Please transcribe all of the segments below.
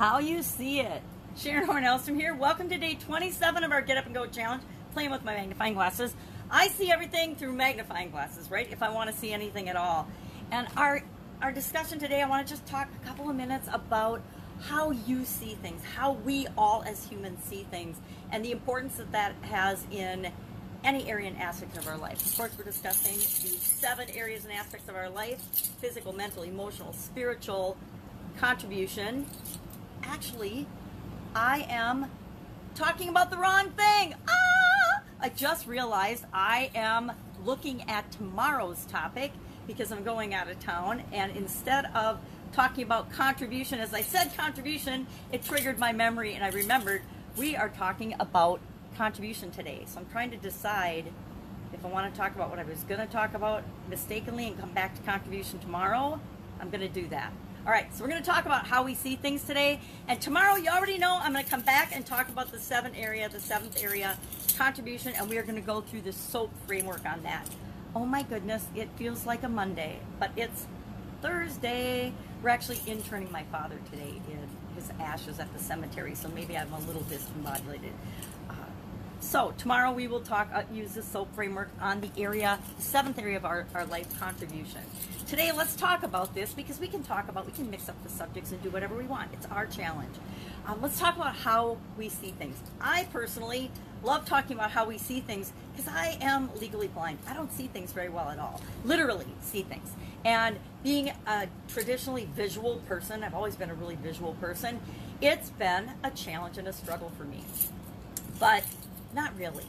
how you see it. Sharon Horn-Elstrom here. Welcome to day 27 of our Get Up and Go challenge, playing with my magnifying glasses. I see everything through magnifying glasses, right? If I want to see anything at all. And our our discussion today, I want to just talk a couple of minutes about how you see things, how we all as humans see things, and the importance that that has in any area and aspect of our life. Of course, we're discussing the seven areas and aspects of our life physical, mental, emotional, spiritual, contribution. Actually, I am talking about the wrong thing. Ah! I just realized I am looking at tomorrow's topic because I'm going out of town, and instead of talking about contribution, as I said contribution, it triggered my memory, and I remembered we are talking about contribution today. So I'm trying to decide if I want to talk about what I was going to talk about mistakenly and come back to contribution tomorrow. I'm going to do that. All right, so we're going to talk about how we see things today. And tomorrow, you already know, I'm going to come back and talk about the seventh area, the seventh area contribution, and we are going to go through the SOAP framework on that. Oh my goodness, it feels like a Monday, but it's Thursday. We're actually interning my father today in his ashes at the cemetery, so maybe I'm a little discombobulated. So tomorrow we will talk, uh, use the SOAP framework on the area, the seventh area of our, our life contribution. Today let's talk about this because we can talk about, we can mix up the subjects and do whatever we want. It's our challenge. Um, let's talk about how we see things. I personally love talking about how we see things because I am legally blind. I don't see things very well at all. Literally see things. And being a traditionally visual person, I've always been a really visual person, it's been a challenge and a struggle for me. But not really.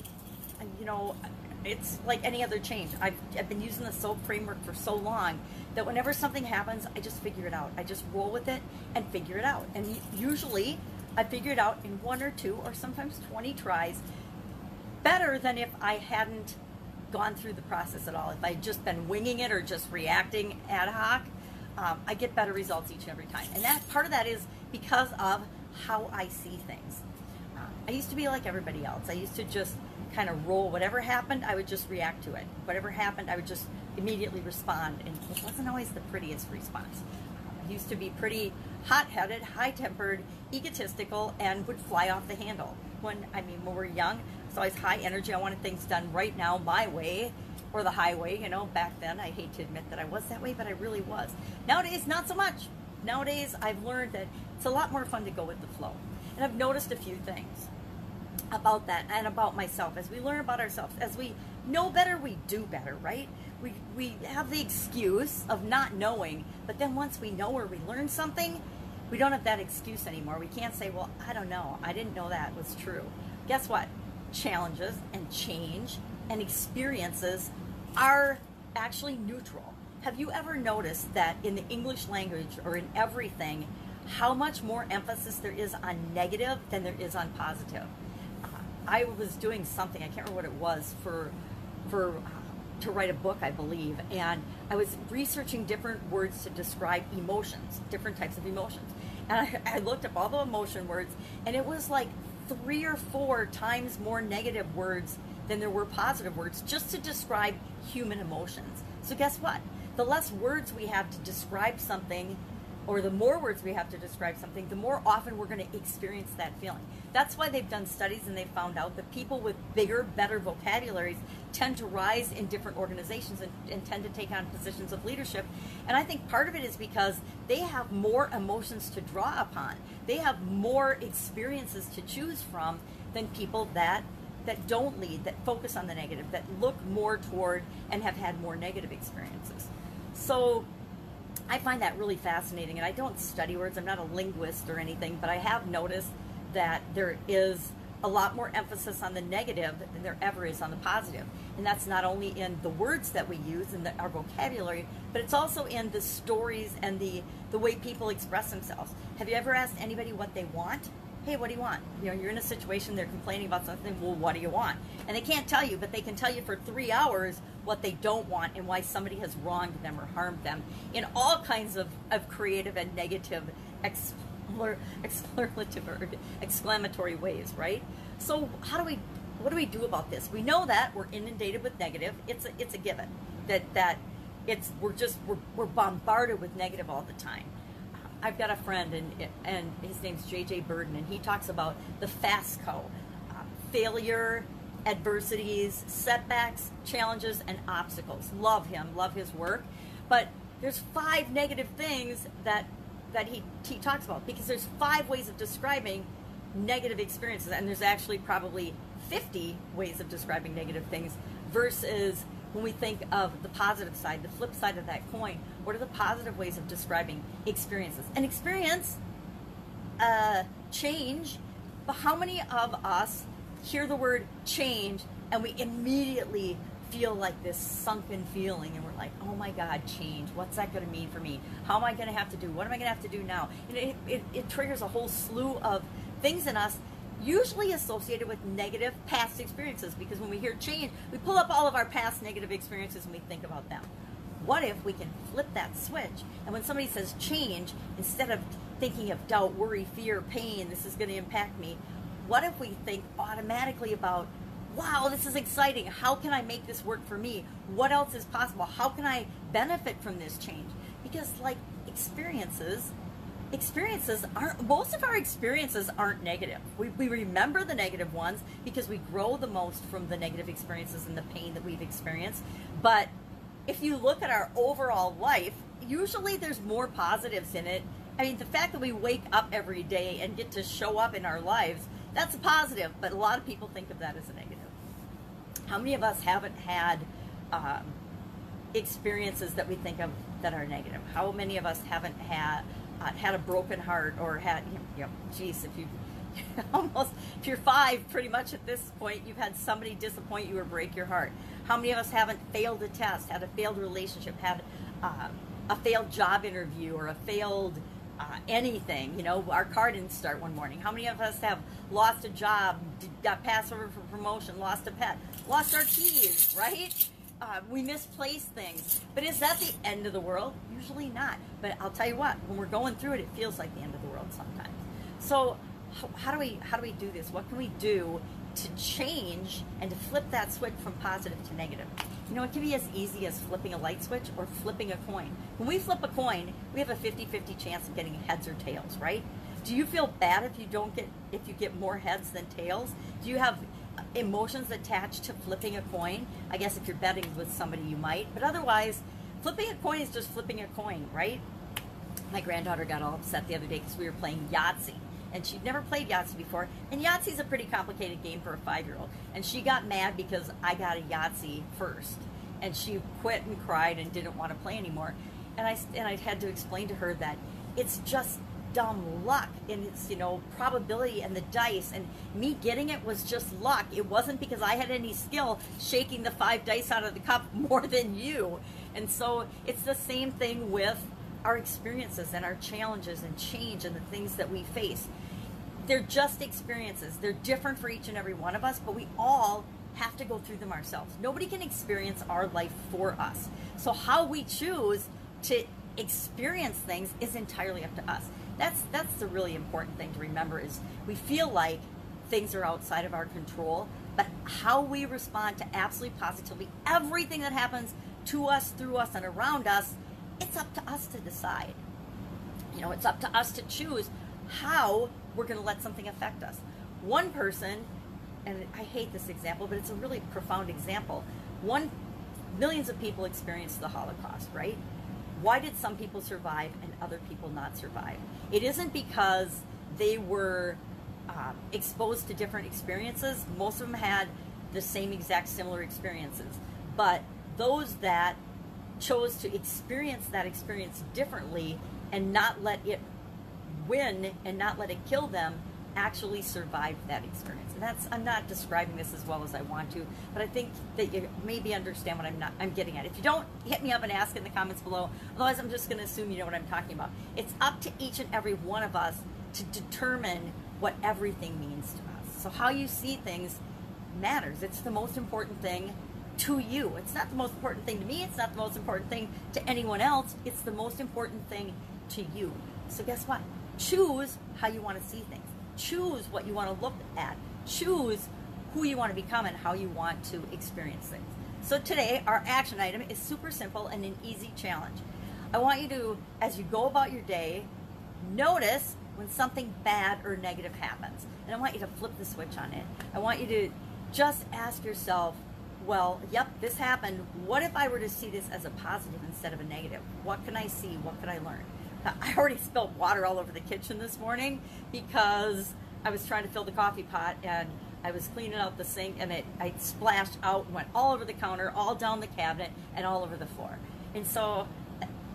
You know, it's like any other change. I've, I've been using the SOAP framework for so long that whenever something happens, I just figure it out. I just roll with it and figure it out. And usually I figure it out in one or two or sometimes 20 tries better than if I hadn't gone through the process at all. If I'd just been winging it or just reacting ad hoc, um, I get better results each and every time. And that part of that is because of how I see things. I used to be like everybody else. I used to just kind of roll. Whatever happened, I would just react to it. Whatever happened, I would just immediately respond. And it wasn't always the prettiest response. I used to be pretty hot headed, high tempered, egotistical, and would fly off the handle. When, I mean, when we are young, it's always high energy. I wanted things done right now, my way, or the highway. You know, back then, I hate to admit that I was that way, but I really was. Nowadays, not so much. Nowadays, I've learned that it's a lot more fun to go with the flow. And I've noticed a few things about that and about myself. As we learn about ourselves, as we know better, we do better, right? We, we have the excuse of not knowing, but then once we know or we learn something, we don't have that excuse anymore. We can't say, well, I don't know. I didn't know that was true. Guess what? Challenges and change and experiences are actually neutral. Have you ever noticed that in the English language or in everything, how much more emphasis there is on negative than there is on positive? Uh, I was doing something, I can't remember what it was, for, for uh, to write a book, I believe, and I was researching different words to describe emotions, different types of emotions. And I, I, looked up all the emotion words, and it was like three or four times more negative words than there were positive words just to describe human emotions. So, guess what? The less words we have to describe something, or the more words we have to describe something, the more often we're going to experience that feeling. That's why they've done studies and they've found out that people with bigger, better vocabularies tend to rise in different organizations and, and, tend to take on positions of leadership. And I think part of it is because they have more emotions to draw upon. They have more experiences to choose from than people that that don't lead, that focus on the negative, that look more toward and have had more negative experiences. So I find that really fascinating. And I don't study words, I'm not a linguist or anything, but I have noticed that there is a lot more emphasis on the negative than there ever is on the positive. And that's not only in the words that we use the, our vocabulary, but it's also in the stories and the, the way people express themselves. Have you ever asked anybody what they want? Hey, what do you want? You know, you're in a situation, they're complaining about something, well, what do you want? And they can't tell you, but they can tell you for three hours what they don't want and why somebody has wronged them or harmed them in all kinds of, of creative and negative explorative or exclamatory ways, right? So how do we, what do we do about this? We know that we're inundated with negative. It's a, it's a given that, that it's, we're just, we're, we're bombarded with negative all the time. I've got a friend, and and his name's JJ Birden, and he talks about the FASCO, uh, failure, adversities, setbacks, challenges, and obstacles. Love him, love his work, but there's five negative things that that he he talks about because there's five ways of describing negative experiences, and there's actually probably 50 ways of describing negative things versus when we think of the positive side, the flip side of that coin, what are the positive ways of describing experiences? An experience, uh, change, but how many of us hear the word change and we immediately feel like this sunken feeling and we're like, oh my God, change. What's that going to mean for me? How am I going to have to do? What am I going to have to do now? And it, it, it triggers a whole slew of things in us usually associated with negative past experiences because when we hear change, we pull up all of our past negative experiences and we think about them. What if we can flip that switch? And when somebody says change, instead of thinking of doubt, worry, fear, pain, this is going to impact me, what if we think automatically about, wow, this is exciting. How can I make this work for me? What else is possible? How can I benefit from this change? Because, like experiences, experiences aren't most of our experiences aren't negative. We, we remember the negative ones because we grow the most from the negative experiences and the pain that we've experienced. But if you look at our overall life usually there's more positives in it. I mean the fact that we wake up every day and get to show up in our lives that's a positive but a lot of people think of that as a negative. How many of us haven't had um, experiences that we think of that are negative? How many of us haven't had uh, had a broken heart or had, you know, geez, if you almost, if you're five, pretty much at this point, you've had somebody disappoint you or break your heart. How many of us haven't failed a test, had a failed relationship, had uh, a failed job interview or a failed uh, anything? You know, our car didn't start one morning. How many of us have lost a job, got passed over for promotion, lost a pet, lost our keys, right? uh, we misplace things. But is that the end of the world? Usually not. But I'll tell you what, when we're going through it, it feels like the end of the world sometimes. So how, how do we how do we do this? What can we do to change and to flip that switch from positive to negative? You know, it can be as easy as flipping a light switch or flipping a coin. When we flip a coin, we have a 50-50 chance of getting heads or tails, right? Do you feel bad if you don't get if you get more heads than tails? Do you have emotions attached to flipping a coin. I guess if you're betting with somebody, you might, but otherwise, flipping a coin is just flipping a coin, right? My granddaughter got all upset the other day because we were playing Yahtzee. And she'd never played Yahtzee before. And Yahtzee's a pretty complicated game for a five year old. And she got mad because I got a Yahtzee first. And she quit and cried and didn't want to play anymore. And I, and I had to explain to her that it's just dumb luck and it's you know probability and the dice and me getting it was just luck it wasn't because i had any skill shaking the five dice out of the cup more than you and so it's the same thing with our experiences and our challenges and change and the things that we face. They're just experiences. They're different for each and every one of us but we all have to go through them ourselves. Nobody can experience our life for us. So how we choose to experience things is entirely up to us. That's that's the really important thing to remember is we feel like things are outside of our control, but how we respond to absolutely positively everything that happens to us, through us, and around us, it's up to us to decide. You know, it's up to us to choose how we're going to let something affect us. One person, and I hate this example, but it's a really profound example. One millions of people experienced the Holocaust, right? why did some people survive and other people not survive? It isn't because they were um, exposed to different experiences. Most of them had the same exact similar experiences. But those that chose to experience that experience differently and not let it win and not let it kill them actually survived that experience. And that's I'm not describing this as well as I want to, but I think that you maybe understand what I'm not I'm getting at. If you don't, hit me up and ask in the comments below. Otherwise, I'm just going to assume you know what I'm talking about. It's up to each and every one of us to determine what everything means to us. So how you see things matters. It's the most important thing to you. It's not the most important thing to me. It's not the most important thing to anyone else. It's the most important thing to you. So guess what? Choose how you want to see things choose what you want to look at, choose who you want to become and how you want to experience things. So today, our action item is super simple and an easy challenge. I want you to, as you go about your day, notice when something bad or negative happens. And I want you to flip the switch on it. I want you to just ask yourself, well, yep, this happened. What if I were to see this as a positive instead of a negative? What can I see? What can I learn? I already spilled water all over the kitchen this morning because I was trying to fill the coffee pot and I was cleaning out the sink and it I splashed out and went all over the counter, all down the cabinet, and all over the floor. And so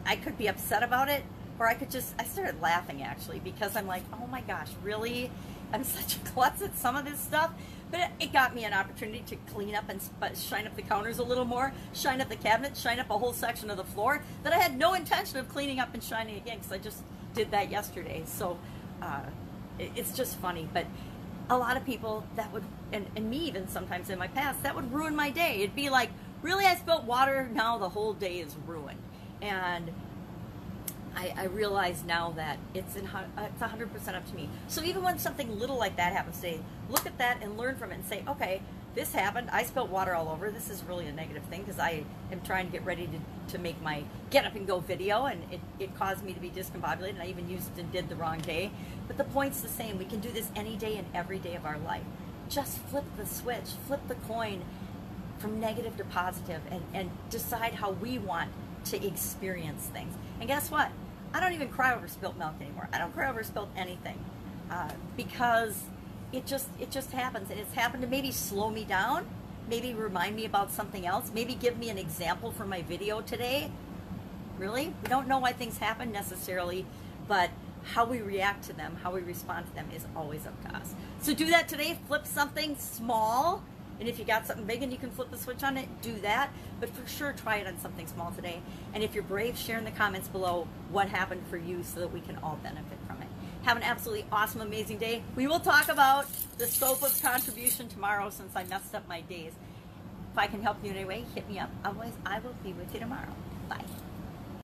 I could be upset about it, or I could just I started laughing actually because I'm like, oh my gosh, really? I'm such a klutz at some of this stuff. But it, got me an opportunity to clean up and shine up the counters a little more, shine up the cabinets, shine up a whole section of the floor that I had no intention of cleaning up and shining again because I just did that yesterday. So uh, it, it's just funny, but a lot of people that would and, and me even sometimes in my past that would ruin my day it'd be like really i spilt water now the whole day is ruined and I, I realize now that it's in, uh, it's 100% up to me. So even when something little like that happens, say, look at that and learn from it and say, okay, this happened. I spilled water all over. This is really a negative thing because I am trying to get ready to, to make my get up and go video, and it, it caused me to be discombobulated. And I even used and did the wrong day. But the point's the same. We can do this any day and every day of our life. Just flip the switch, flip the coin from negative to positive, and, and decide how we want to experience things. And guess what? I don't even cry over spilt milk anymore. I don't cry over spilt anything uh, because it just it just happens, and it's happened to maybe slow me down, maybe remind me about something else, maybe give me an example for my video today. Really, we don't know why things happen necessarily, but how we react to them, how we respond to them is always up to us. So do that today. Flip something small and if you got something big and you can flip the switch on it, do that. But for sure, try it on something small today. And if you're brave, share in the comments below what happened for you so that we can all benefit from it. Have an absolutely awesome, amazing day. We will talk about the scope of contribution tomorrow since I messed up my days. If I can help you in any way, hit me up. Otherwise, I will be with you tomorrow. Bye.